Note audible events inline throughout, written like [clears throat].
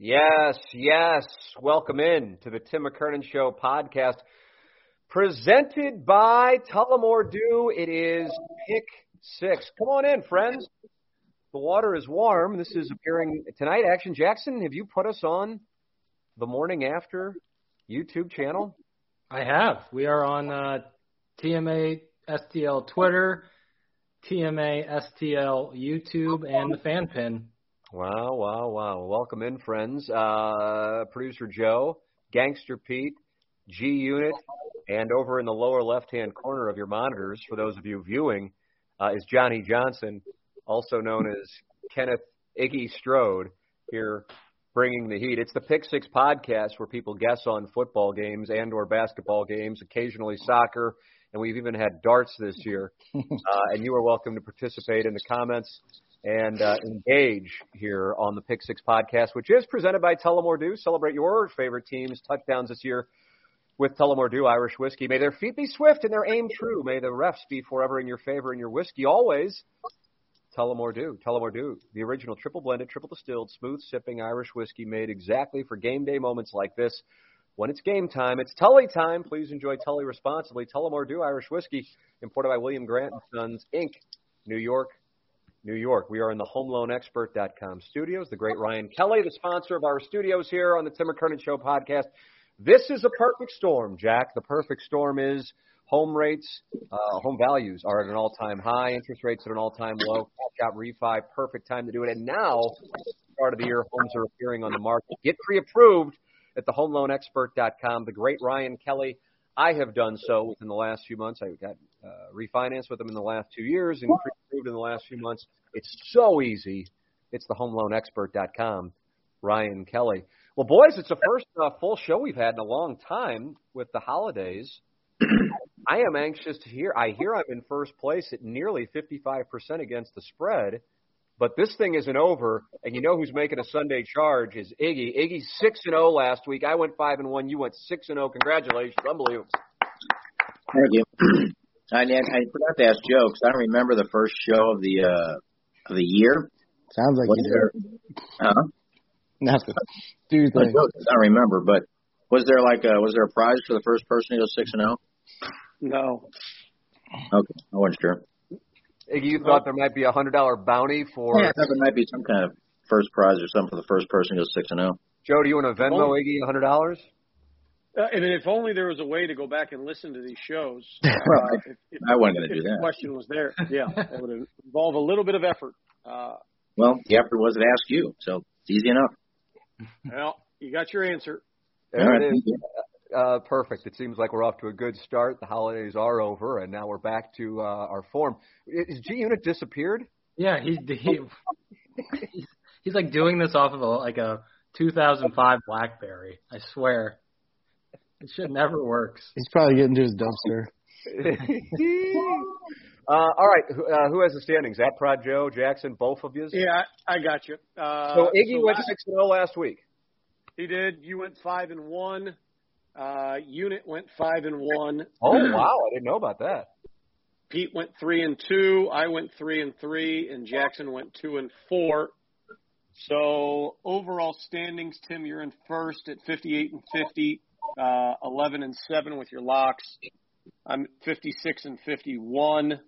Yes, yes. Welcome in to the Tim McKernan Show podcast, presented by Tullamore Dew. It is pick six. Come on in, friends. The water is warm. This is appearing tonight. Action Jackson, have you put us on the morning after YouTube channel? I have. We are on uh, TMA STL Twitter, TMA STL YouTube, and the fan pin Wow, wow, wow. Welcome in, friends. Uh, Producer Joe, Gangster Pete, G Unit, and over in the lower left hand corner of your monitors, for those of you viewing, uh, is Johnny Johnson, also known as Kenneth Iggy Strode, here bringing the heat. It's the Pick Six podcast where people guess on football games and or basketball games, occasionally soccer, and we've even had darts this year. [laughs] Uh, and you are welcome to participate in the comments and uh, engage here on the Pick Six podcast, which is presented by Tullamore Dew. Celebrate your favorite team's touchdowns this year with Tullamore Dew Irish whiskey. May their feet be swift and their aim true. May the refs be forever in your favor and your whiskey always. Tullamore Dew. Tullamore Dew, the original triple blended, triple distilled, smooth sipping Irish whiskey made exactly for game day moments like this. When it's game time, it's Tully time. Please enjoy Tully responsibly. Tullamore Dew Irish whiskey, imported by William Grant and Sons Inc., New York, New York. We are in the HomeLoanExpert.com studios. The great Ryan Kelley, the sponsor of our studios here on the Tim McKernan Show podcast. This is a perfect storm, Jack. The perfect storm is home rates, uh, home values are at an all-time high, interest rates at an all-time low, out refi, perfect time to do it. And now, start of the year, homes are appearing on the market. Get pre-approved at the HomeLoanExpert.com. The great Ryan Kelley. I have done so within the last few months. I got uh, refinanced with them in the last two years and pre-approved in the last few months. It's so easy. It's the homeloanexpert.com. Ryan Kelley. Well, boys, it's the first uh, full show we've had in a long time with the holidays. [clears throat] I am anxious to hear. I hear I'm in first place at nearly 55% against the spread, but this thing isn't over. And you know who's making a Sunday charge is Iggy. Iggy's six and zero last week. I went five and one. You went six and zero. Congratulations, unbelievable. Thank you. [clears throat] I, I forgot to ask Joe because I don't remember the first show of the uh, of the year. Sounds like was you there, do. Huh? Nothing. Do you think? I don't remember, but was there like a was there a prize for the first person to go six and zero? No. Okay, I wasn't sure. Iggy, you thought there might be a hundred dollar bounty for? Yeah, I thought there might be some kind of first prize or something for the first person to go six and zero. Joe, do you want to Venmo Iggy a hundred dollars? Uh, and if only there was a way to go back and listen to these shows. well, [laughs] uh, if, if, I wasn't going to do that. The question was there. [laughs] Yeah, that would involve a little bit of effort. Uh, well, the effort was to ask you, so it's easy enough. Well, you got your answer. There it is. Uh, perfect. It seems like we're off to a good start. The holidays are over, and now we're back to uh, our form. Is G Unit disappeared? Yeah, he's he, he's, he's like doing this off of a, like a 2005 BlackBerry. I swear. It should never works. He's probably getting to his dumpster. [laughs] uh, all right, uh, who has the standings? That Prod Joe Jackson, both of you. Yeah, I, I got you. Uh, so Iggy so went six and zero last week. He did. You went five and one. Uh, Unit went five and one. Oh wow, I didn't know about that. Pete went three and two. I went three and three, and Jackson went two and four. So overall standings, Tim, you're in first at 58 and 50 uh, 11 and 7 with your locks. I'm 56 and 51.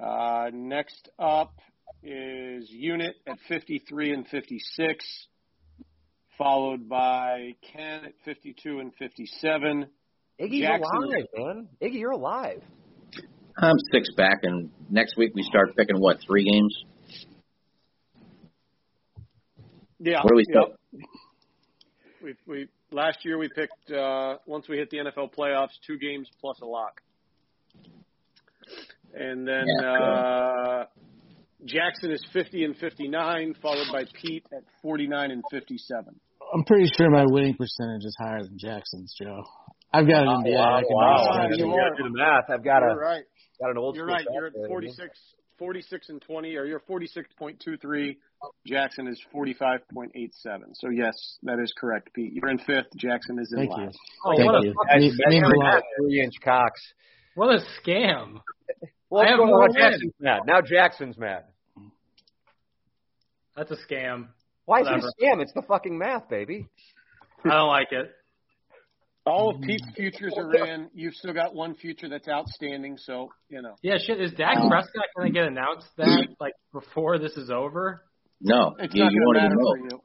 Uh, next up is Unit at 53 and 56, followed by Ken at 52 and 57. Iggy, you're alive, man. Iggy, you're alive. I'm six back, and next week we start picking what three games? Yeah. What do we start? We we last year we picked uh, once we hit the NFL playoffs, two games plus a lock. And then yeah, uh, Jackson is 50 and 59, followed by Pete at 49 and 57. I'm pretty sure my winning percentage is higher than Jackson's, Joe. I've got it in the wow, I can wow. do wow. You You gotta do the math. I've got You're a right. got an old You're right. You're at 46, 46 and 20, or you're 46.23. Jackson is 45.87. So yes, that is correct, Pete. You're in fifth. Jackson is in Thank you. last. Oh, Thank what a you. fucking- Me- means. Three inch cocks. what a scam! Well, I have more on. wins. Jackson's mad. Now Jackson's mad. That's a scam. Why is Whatever. it a scam? It's the fucking math, baby. I don't like it. All of Pete's futures are in. You've still got one future that's outstanding. So you know, Yeah, shit. Is Dak Prescott going to get announced that like before this is over? No, it's you, not you going won't to even matter know. for you.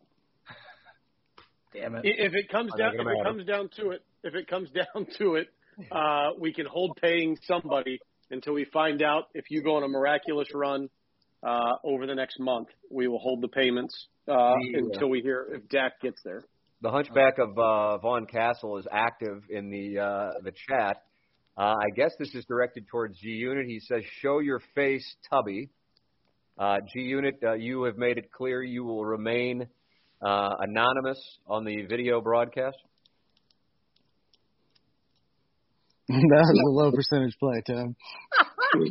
Damn it. If it comes I'm down, if gonna it comes down to it, if it comes [laughs] down to it, uh, we can hold paying somebody until we find out if you go on a miraculous run uh, over the next month. We will hold the payments uh, The, uh, until we hear if Dak gets there. The Hunchback of uh, Vaughn Castle is active in the uh, the chat. Uh, I guess this is directed towards G Unit. He says, "Show your face, Tubby." Uh, G Unit, uh, you have made it clear you will remain uh, anonymous on the video broadcast. [laughs] that was a low percentage play, Tim. [laughs]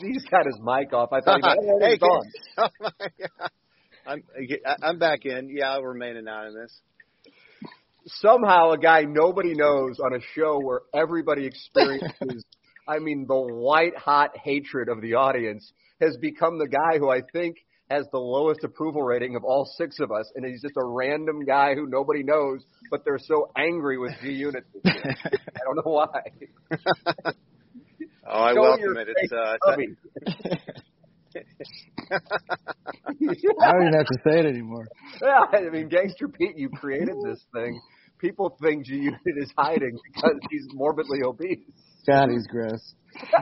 He's got his mic off. I thought he [laughs] was Hey, on. oh my God. I'm I'm back in. Yeah, I'll remain anonymous. somehow a guy nobody knows on a show where everybody experiences [laughs] I mean the white hot hatred of the audience has become the guy who I think has the lowest approval rating of all six of us and he's just a random guy who nobody knows but they're so angry with G Unit. [laughs] I don't know why. Oh, I Show welcome it. It's uh, Tubby. [laughs] I don't even have to say it anymore. [laughs] Yeah, I mean, Gangster Pete, you created this thing. People think G Unit is hiding because he's morbidly obese. God, he's gross. [laughs]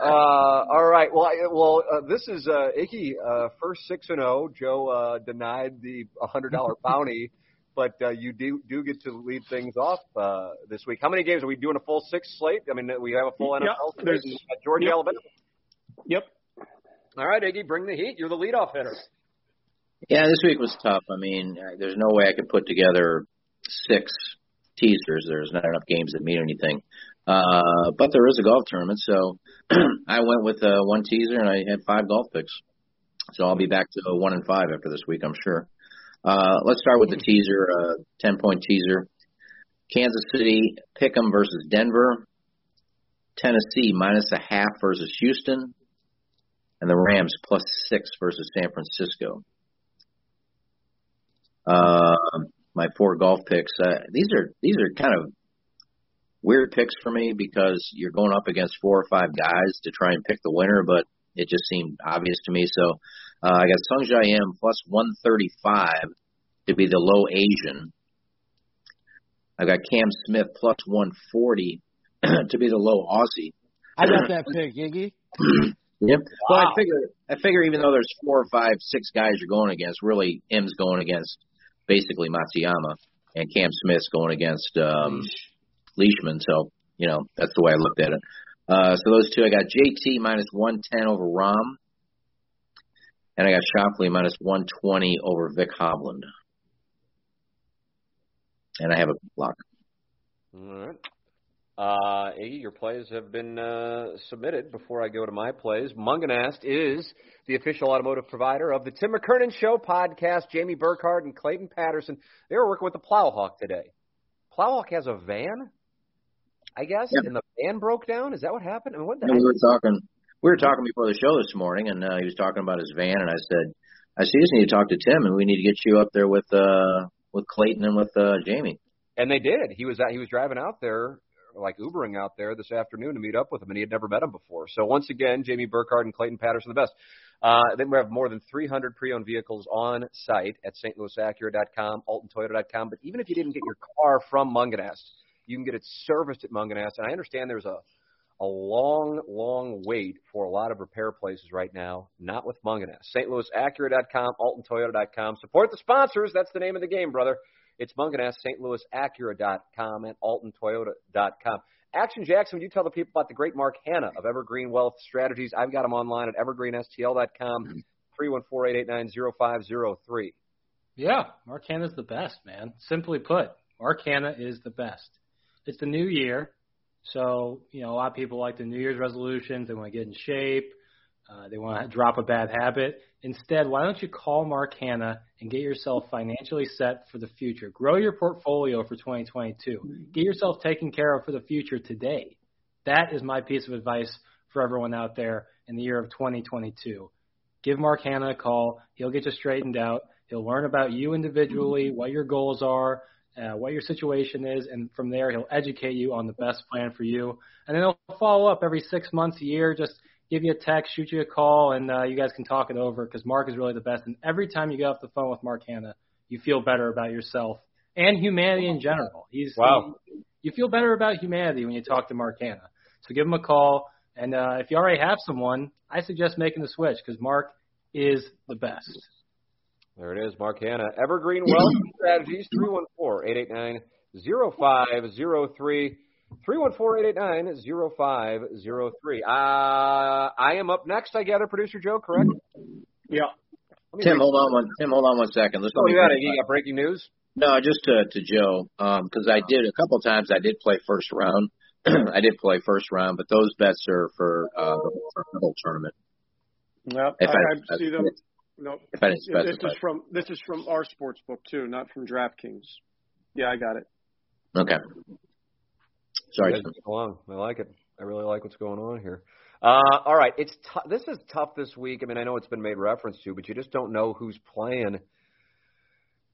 uh, all right. Well, I, well, uh, this is uh, Iggy. Uh, first six and zero. Joe uh, denied the hundred dollar [laughs] bounty, but uh, you do do get to lead things off uh, this week. How many games are we doing? A full six slate? I mean, we have a full NFL slate. there's- Georgia, yep. Alabama. Yep. All right, Iggy, bring the heat. You're the leadoff hitter. Yeah, this week was tough. I mean, there's no way I could put together six teasers. There's not enough games that mean anything. Uh, but there is a golf tournament, so [clears throat] I went with uh, one teaser and I had five golf picks. So I'll be back to one and five after this week, I'm sure. Uh, let's start with the teaser, uh, 10 point teaser. Kansas City, Pick'em versus Denver. Tennessee minus a half versus Houston. And the Rams plus six versus San Francisco. Uh, my four golf picks. Uh, these are these are kind of weird picks for me because you're going up against four or five guys to try and pick the winner, but it just seemed obvious to me. So uh, I got Sungjae Im plus 135 to be the low Asian. I got Cam Smith plus 140 [clears throat] to be the low Aussie. I got that pick, Iggy. [clears throat] Yep. Well, I figure I figure even though there's four or five, six guys you're going against, really Im's going against basically Matsuyama, and Cam Smith's going against um, Leishman. So you know that's the way I looked at it. Uh, so those two, I got JT minus 110 over Rahm, and I got Schauffele minus 120 over Vic Hovland, and I have a block. All right. Uh, Iggy, your plays have been uh, submitted. Before I go to my plays, Mungenast is the official automotive provider of the Tim McKernan Show podcast. Jamie Burkhardt and Clayton Patterson. They were working with the Plowhawk today. Plowhawk has a van, I guess, Yeah. and the van broke down. Is that what happened? I mean, what the we were talking. We were talking before the show this morning, and uh, he was talking about his van, and I said, "I see, you just need to talk to Tim, and we need to get you up there with uh, with Clayton and with uh, Jamie." And they did. He was out, he was driving out there, like Ubering out there this afternoon to meet up with him, and he had never met him before. So once again, Jamie Burkhardt and Clayton Patterson, the best. Uh, then we have more than 300 pre-owned vehicles on site at stlouisacura.com, altontoyota.com. But even if you didn't get your car from Mungenast, you can get it serviced at Mungenast. And I understand there's a a long, long wait for a lot of repair places right now. Not with Mungenast. stlouisacura.com, altontoyota.com. Support the sponsors. That's the name of the game, brother. It's Mungenast, stlouisacura.com, and altontoyota.com. Action Jackson, would you tell the people about the great Mark Hannah of Evergreen Wealth Strategies? I've got him online at evergreenstl.com, 314-889-0503. Yeah, Mark Hannah's the best, man. Simply put, Mark Hannah is the best. It's the new year, so you know a lot of people like the New Year's resolutions. They want to get in shape. Uh, they want to drop a bad habit. Instead, why don't you call Mark Hannah and get yourself financially set for the future? Grow your portfolio for 2022. Get yourself taken care of for the future today. That is my piece of advice for everyone out there in the year of 2022. Give Mark Hannah a call. He'll get you straightened out. He'll learn about you individually, what your goals are, uh, what your situation is, and from there he'll educate you on the best plan for you. And then he'll follow up every six months, a year, just give you a text, shoot you a call, and uh, you guys can talk it over because Mark is really the best. And every time you get off the phone with Mark Hannah, you feel better about yourself and humanity in general. He's Wow. he- you feel better about humanity when you talk to Mark Hannah. So give him a call, and uh, if you already have someone, I suggest making the switch because Mark is the best. There it is, Mark Hannah. Evergreen Wealth [coughs] Strategies, 314-889-0503. 314-889-0503. Uh, I am up next, I gather, producer Joe, correct? Yeah. Tim, hold on one. Tim, hold on one second. Let's Oh, you got it. You got breaking news? No, just to, to Joe, because I did a couple times. I did play first round. [clears throat] I did play first round, but those bets are for uh, the whole tournament. Yep. If I, I- I see them. No, If I didn't this is from this is from our sports book too, not from DraftKings. Yeah, I got it. Okay. Sorry, along. I like it. I really like what's going on here. Uh, all right, it's t- this is tough this week. I mean, I know it's been made reference to, but you just don't know who's playing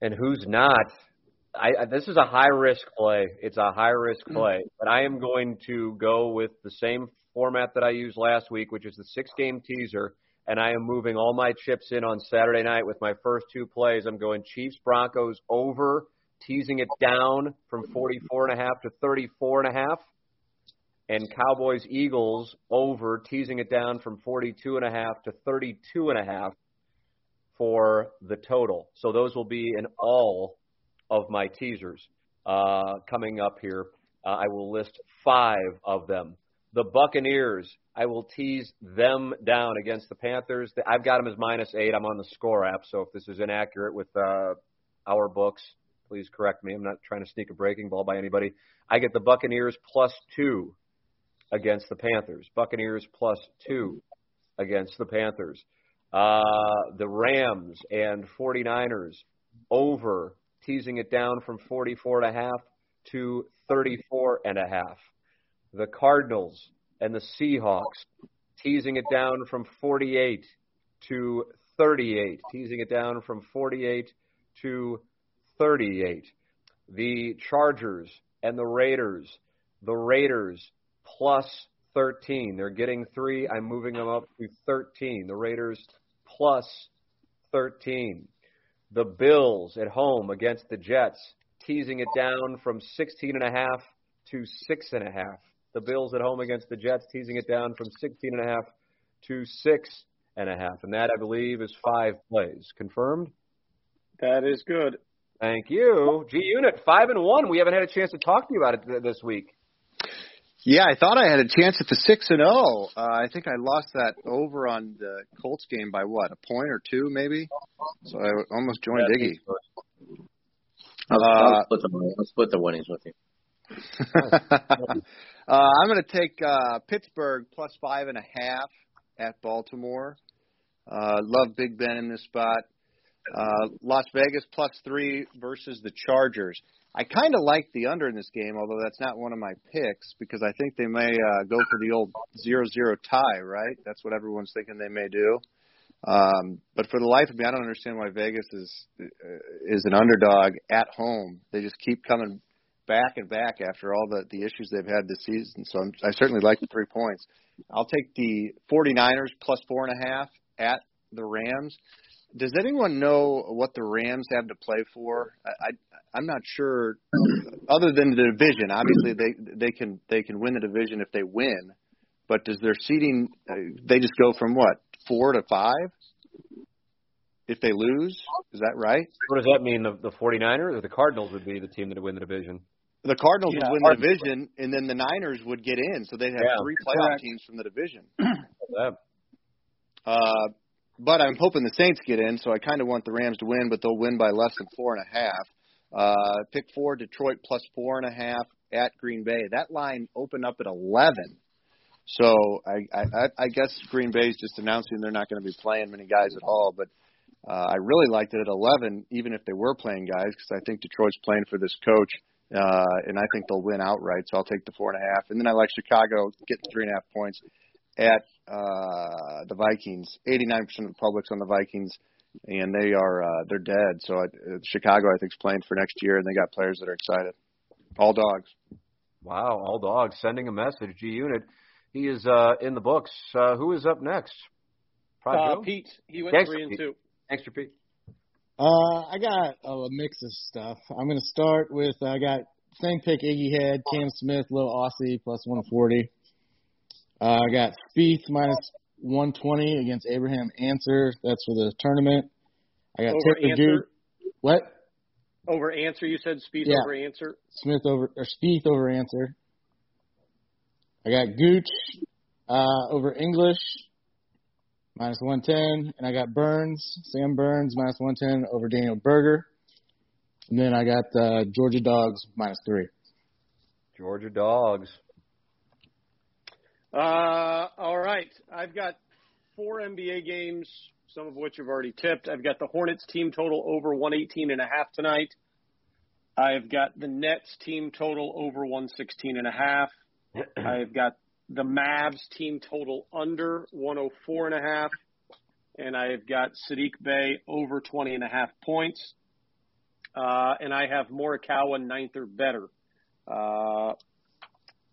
and who's not. I, I this is a high risk play. It's a high risk play, but I am going to go with the same format that I used last week, which is the six game teaser. And I am moving all my chips in on Saturday night with my first two plays. I'm going Chiefs Broncos over, teasing it down from 44 and a half to 34 and Cowboys Eagles over, teasing it down from 42 and a half to 32 and a half for the total. So those will be in all of my teasers uh, coming up here. Uh, I will list five of them. The Buccaneers, I will tease them down against the Panthers. I've got them as minus eight. I'm on the score app, so if this is inaccurate with uh, our books, please correct me. I'm not trying to sneak a breaking ball by anybody. I get the Buccaneers plus two against the Panthers. Buccaneers plus two against the Panthers. Uh, the Rams and 49ers over, teasing it down from 44 and a half to 34 and a half. The Cardinals and the Seahawks teasing it down from 48 to 38, teasing it down from 48 to 38. The Chargers and the Raiders, the Raiders plus 13. They're getting three. I'm moving them up to 13. The Raiders plus 13. The Bills at home against the Jets, teasing it down from 16 and a half to six and a half. The Bills at home against the Jets, teasing it down from 16 and a half to six and a half. And that, I believe, is five plays. Confirmed? That is good. Thank you. G Unit, five and one. We haven't had a chance to talk to you about it th- this week. Yeah, I thought I had a chance at the six and zero. Uh, I think I lost that over on the Colts game by what a point or two, maybe. So I almost joined Iggy. I'll, Uh, I'll, split the, I'll split the winnings with you. [laughs] uh, I'm going to take uh, Pittsburgh plus five and a half at Baltimore. Uh, love Big Ben in this spot. Uh, Las Vegas plus three versus the Chargers. I kind of like the under in this game, although that's not one of my picks because I think they may uh, go for the old zero-zero tie. Right? That's what everyone's thinking they may do. Um, but for the life of me, I don't understand why Vegas is uh, is an underdog at home. They just keep coming back and back after all the the issues they've had this season. So I'm, I certainly like the three points. I'll take the 49ers plus four and a half at the Rams. Does anyone know what the Rams have to play for? I, I I'm not sure. Other than the division, obviously they they can they can win the division if they win. But does their seeding? Uh, they just go from what four to five if they lose? Is that right? What does that mean? The, the 49ers or the Cardinals would be the team that would win the division? The Cardinals Yeah, would win the division, and then the Niners would get in, so they'd have Yeah. three playoff Correct. teams from the division. Uh, but I'm hoping the Saints get in, so I kind of want the Rams to win, but they'll win by less than four and a half. Uh, pick four, Detroit plus four and a half at Green Bay. That line opened up at 11. So I, I, I guess Green Bay's just announcing they're not going to be playing many guys at all. But uh, I really liked it at 11, even if they were playing guys, because I think Detroit's playing for this coach, uh, and I think they'll win outright. So I'll take the four and a half. And then I like Chicago getting three and a half points at uh, the Vikings. 89% of the public's on the Vikings, and they are uh, they're dead. So I, uh, Chicago, I think, is playing for next year, and they got players that are excited. All dogs. Wow, all dogs sending a message. G Unit, he is uh, in the books. Uh, who is up next? Probably Uh, Pete, he went Thanks, three and Pete. two. Extra Pete. Uh, I got a mix of stuff. I'm going to start with I got same pick Iggy Head, Cam Smith, Lil Aussie plus 140. Uh, I got Spieth minus 120 against Abraham Ancer. That's for the tournament. I got Over Taylor answer. Duke. What? Over Ancer, you said Spieth Yeah. over Ancer. Smith over or Spieth over Ancer. I got Gooch uh, over English minus 110, and I got Burns, Sam Burns minus 110 over Daniel Berger, and then I got uh, Georgia Dogs minus three. Georgia dogs. Uh, all right. I've got four NBA games, some of which have already tipped. I've got the Hornets team total over 118 and a half tonight. I've got the Nets team total over 116 and a half. [clears throat] I've got the Mavs team total under 104 and a half. And I've got Saddiq Bey over 20 and a half points. Uh, and I have Morikawa ninth or better, uh,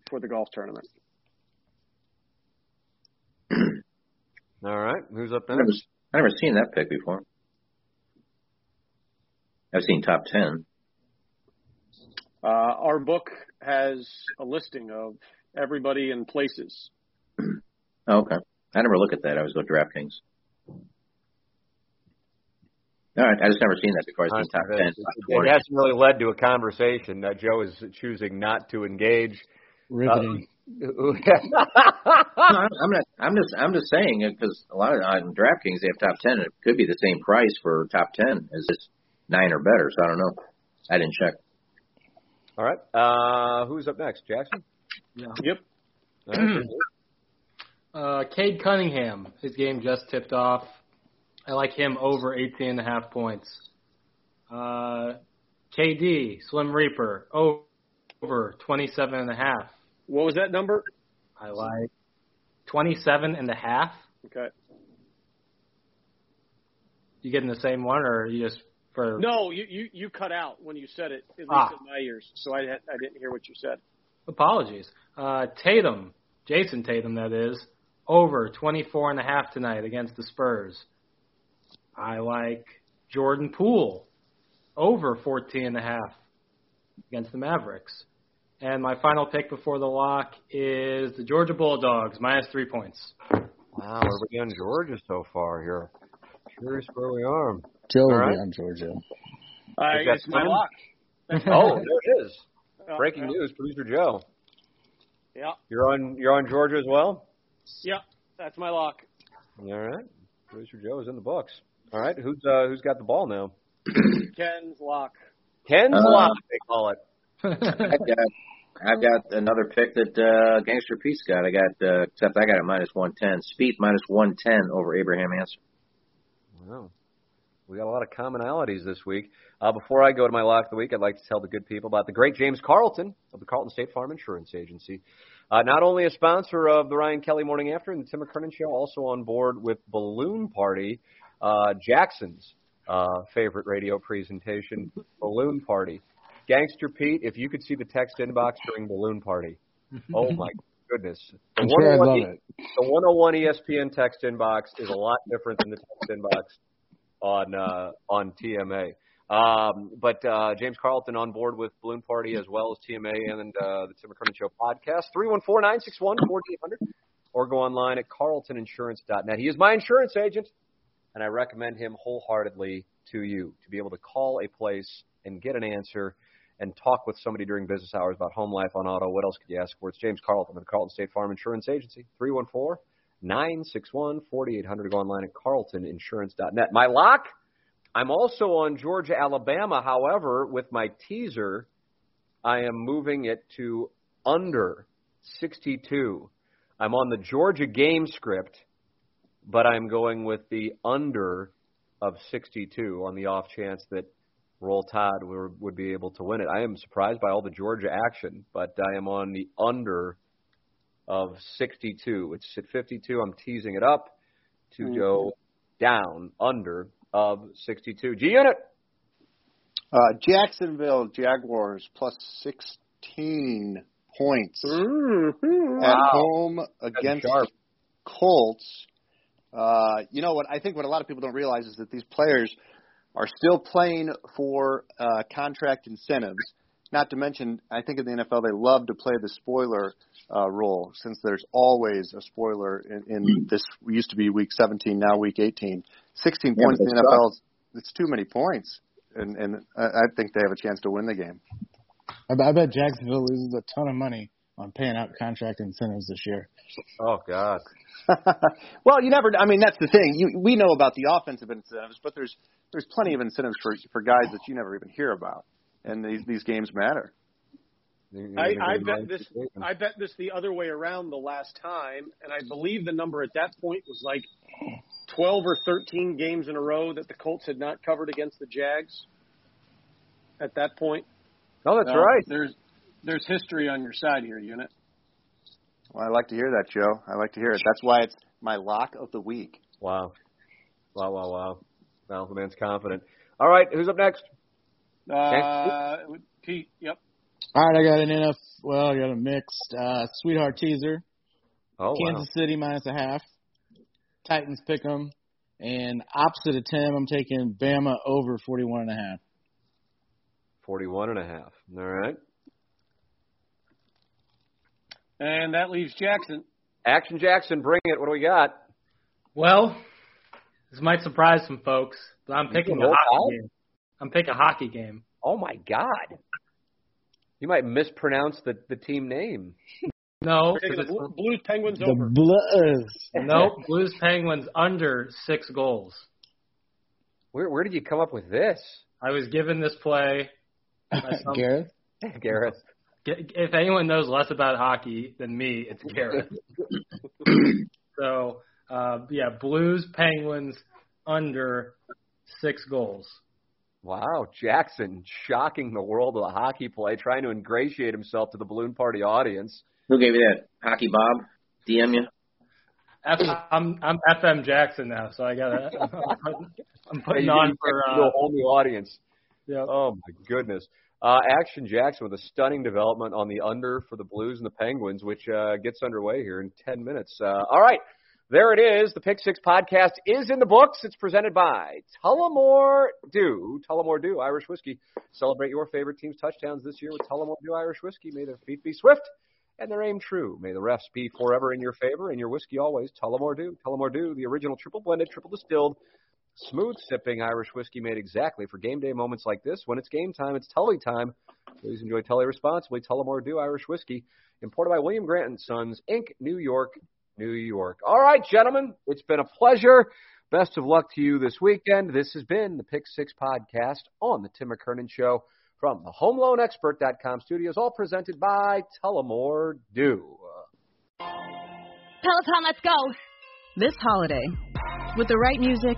for the golf tournament. All right, who's up I never, next? I never seen that pick before. I've seen top ten. Uh, our book has a listing of everybody and places. Oh, okay. I never look at that. I always go DraftKings. All right. I just never seen that before. I've seen top ten. It, it hasn't really led to a conversation. that Joe is choosing not to engage. Riveting. No, I'm I'm not. I'm just. I'm just saying it because a lot of on DraftKings they have top ten. And it could be the same price for top ten as it's nine or better. So I don't know. I didn't check. All right, uh, who's up next? Jackson. Yep. All right, [clears throat] Uh, Cade Cunningham, his game just tipped off. I like him over 18 and a half points. Uh, KD, Slim Reaper, over 27 and a half. What was that number? I like 27 and a half. Okay. You getting the same one, or you just for? No, you, you, you cut out when you said it, at least Ah. in my ears. So I, I didn't hear what you said. Apologies. Uh, Tatum, Jayson Tatum, that is, over 24 and a half tonight against the Spurs. I like Jordan Poole, over 14 and a half against the Mavericks. And my final pick before the lock is the Georgia Bulldogs, minus three points. Wow, where we on Georgia so far here? Curious where we are. Joe will All right. be on Georgia. Uh, Is that it's my lock. [laughs] Oh, there it is. Uh, Breaking yeah. news, producer Joe. Yeah, You're on. You're on Georgia as well. yeah, that's my lock. All right. Producer Joe is in the books. All right. Who's uh, who's got the ball now? Ken's lock. Ken's Uh, lock, they call it. [laughs] I've got. I've got another pick that uh, Gangster Pete's got. I got. Uh, except I got it minus one ten. Spieth minus one ten over Abraham Ancer. Wow. We got a lot of commonalities this week. Uh, before I go to my lock of the week, I'd like to tell the good people about the great James Carlton of the Carlton State Farm Insurance Agency. Uh, not only a sponsor of the Ryan Kelley Morning After and the Tim McKernan Show, also on board with Balloon Party, uh, Jackson's uh, favorite radio presentation, Balloon Party. Gangster Pete, if you could see the text inbox during Balloon Party, [laughs] oh my goodness. The sure 101 love it. the 101 ESPN text inbox is a lot different than the text inbox on uh, on TMA. Um, but uh, James Carlton on board with Balloon Party as well as TMA and uh, the Tim McKernan Show podcast. 314-961-4800 or go online at carltoninsurance.net. He is my insurance agent, and I recommend him wholeheartedly to you to be able to call a place and get an answer and talk with somebody during business hours about home life on auto. What else could you ask for? It's James Carlton of the Carlton State Farm Insurance Agency. 314 961 4800. Go online at carltoninsurance.net. My lock, I'm also on Georgia, Alabama. However, with my teaser, I am moving it to under 62. I'm on the Georgia game script, but I'm going with the under of 62 on the off chance that Roll Tide would, would be able to win it. I am surprised by all the Georgia action, but I am on the under of 62. It's at 52. I'm teasing it up to mm-hmm. go down under of 62. G unit. Uh, Jacksonville Jaguars plus 16 points mm-hmm. at wow. home against the Colts. Uh, you know what? I think what a lot of people don't realize is that these players – are still playing for uh, contract incentives. Not to mention, I think in the NFL they love to play the spoiler uh, role since there's always a spoiler in, in this used to be week 17, now week 18. 16 yeah, points in the NFL, it's too many points, and, and I think they have a chance to win the game. I bet, I bet Jacksonville loses a ton of money on paying out contract incentives this year. Oh God. [laughs] well, you never. I mean, that's the thing. You, we know about the offensive incentives, but there's there's plenty of incentives for for guys that you never even hear about, and these these games matter. I, I bet this. I bet this the other way around the last time, and I believe the number at that point was like twelve or thirteen games in a row that the Colts had not covered against the Jags. At that point. Oh, that's uh, right. There's there's history on your side here, unit. Well, I like to hear that, Joe. I like to hear it. That's why it's my lock of the week. Wow. Wow, wow, wow. Well, the man's confident. All right, who's up next? Uh, Pete, yep. All right, I got an NF. Well, I got a mixed uh, sweetheart teaser. Oh, Kansas wow. City minus a half. Titans pick 'em. And opposite of Tim, I'm taking Bama over 41 and a half. 41 and a half. All right. And that leaves Jackson. Action Jackson, bring it. What do we got? Well, this might surprise some folks, but I'm picking a hockey game. I'm picking a hockey game. Oh my God! You might mispronounce the the team name. [laughs] No, the Blues Penguins the over. Blues. [laughs] No, Blues Penguins under six goals. Where where did you come up with this? I was given this play. [laughs] Gareth. Gareth. If anyone knows less about hockey than me, it's Gareth. [laughs] so uh, yeah, Blues Penguins under six goals. Wow, Jackson shocking the world of the hockey play, trying to ingratiate himself to the balloon party audience. Who gave you that? Hockey Bob? DM you? F, I'm I'm FM Jackson now, so I gotta. [laughs] I'm putting on for uh, a whole new audience. Yeah. Oh my goodness. Uh, Action Jackson with a stunning development on the under for the Blues and the Penguins, which uh, gets underway here in 10 minutes. Uh, all right, there it is. The Pick Six podcast is in the books. It's presented by Tullamore Dew. Tullamore Dew, Irish whiskey. Celebrate your favorite team's touchdowns this year with Tullamore Dew Irish whiskey. May their feet be swift and their aim true. May the refs be forever in your favor and your whiskey always. Tullamore Dew. Tullamore Dew, the original triple blended, triple distilled Smooth sipping Irish whiskey made exactly for game day moments like this. When it's game time, it's Tully time. Please enjoy Tully responsibly. Tullamore Dew Irish whiskey, imported by William Grant and Sons, Inc., New York, New York. All right, gentlemen, it's been a pleasure. Best of luck to you this weekend. This has been the Pick Six podcast on the Tim McKernan Show from the HomeLoanExpert.com studios, all presented by Tullamore Dew. Peloton, let's go. This holiday, with the right music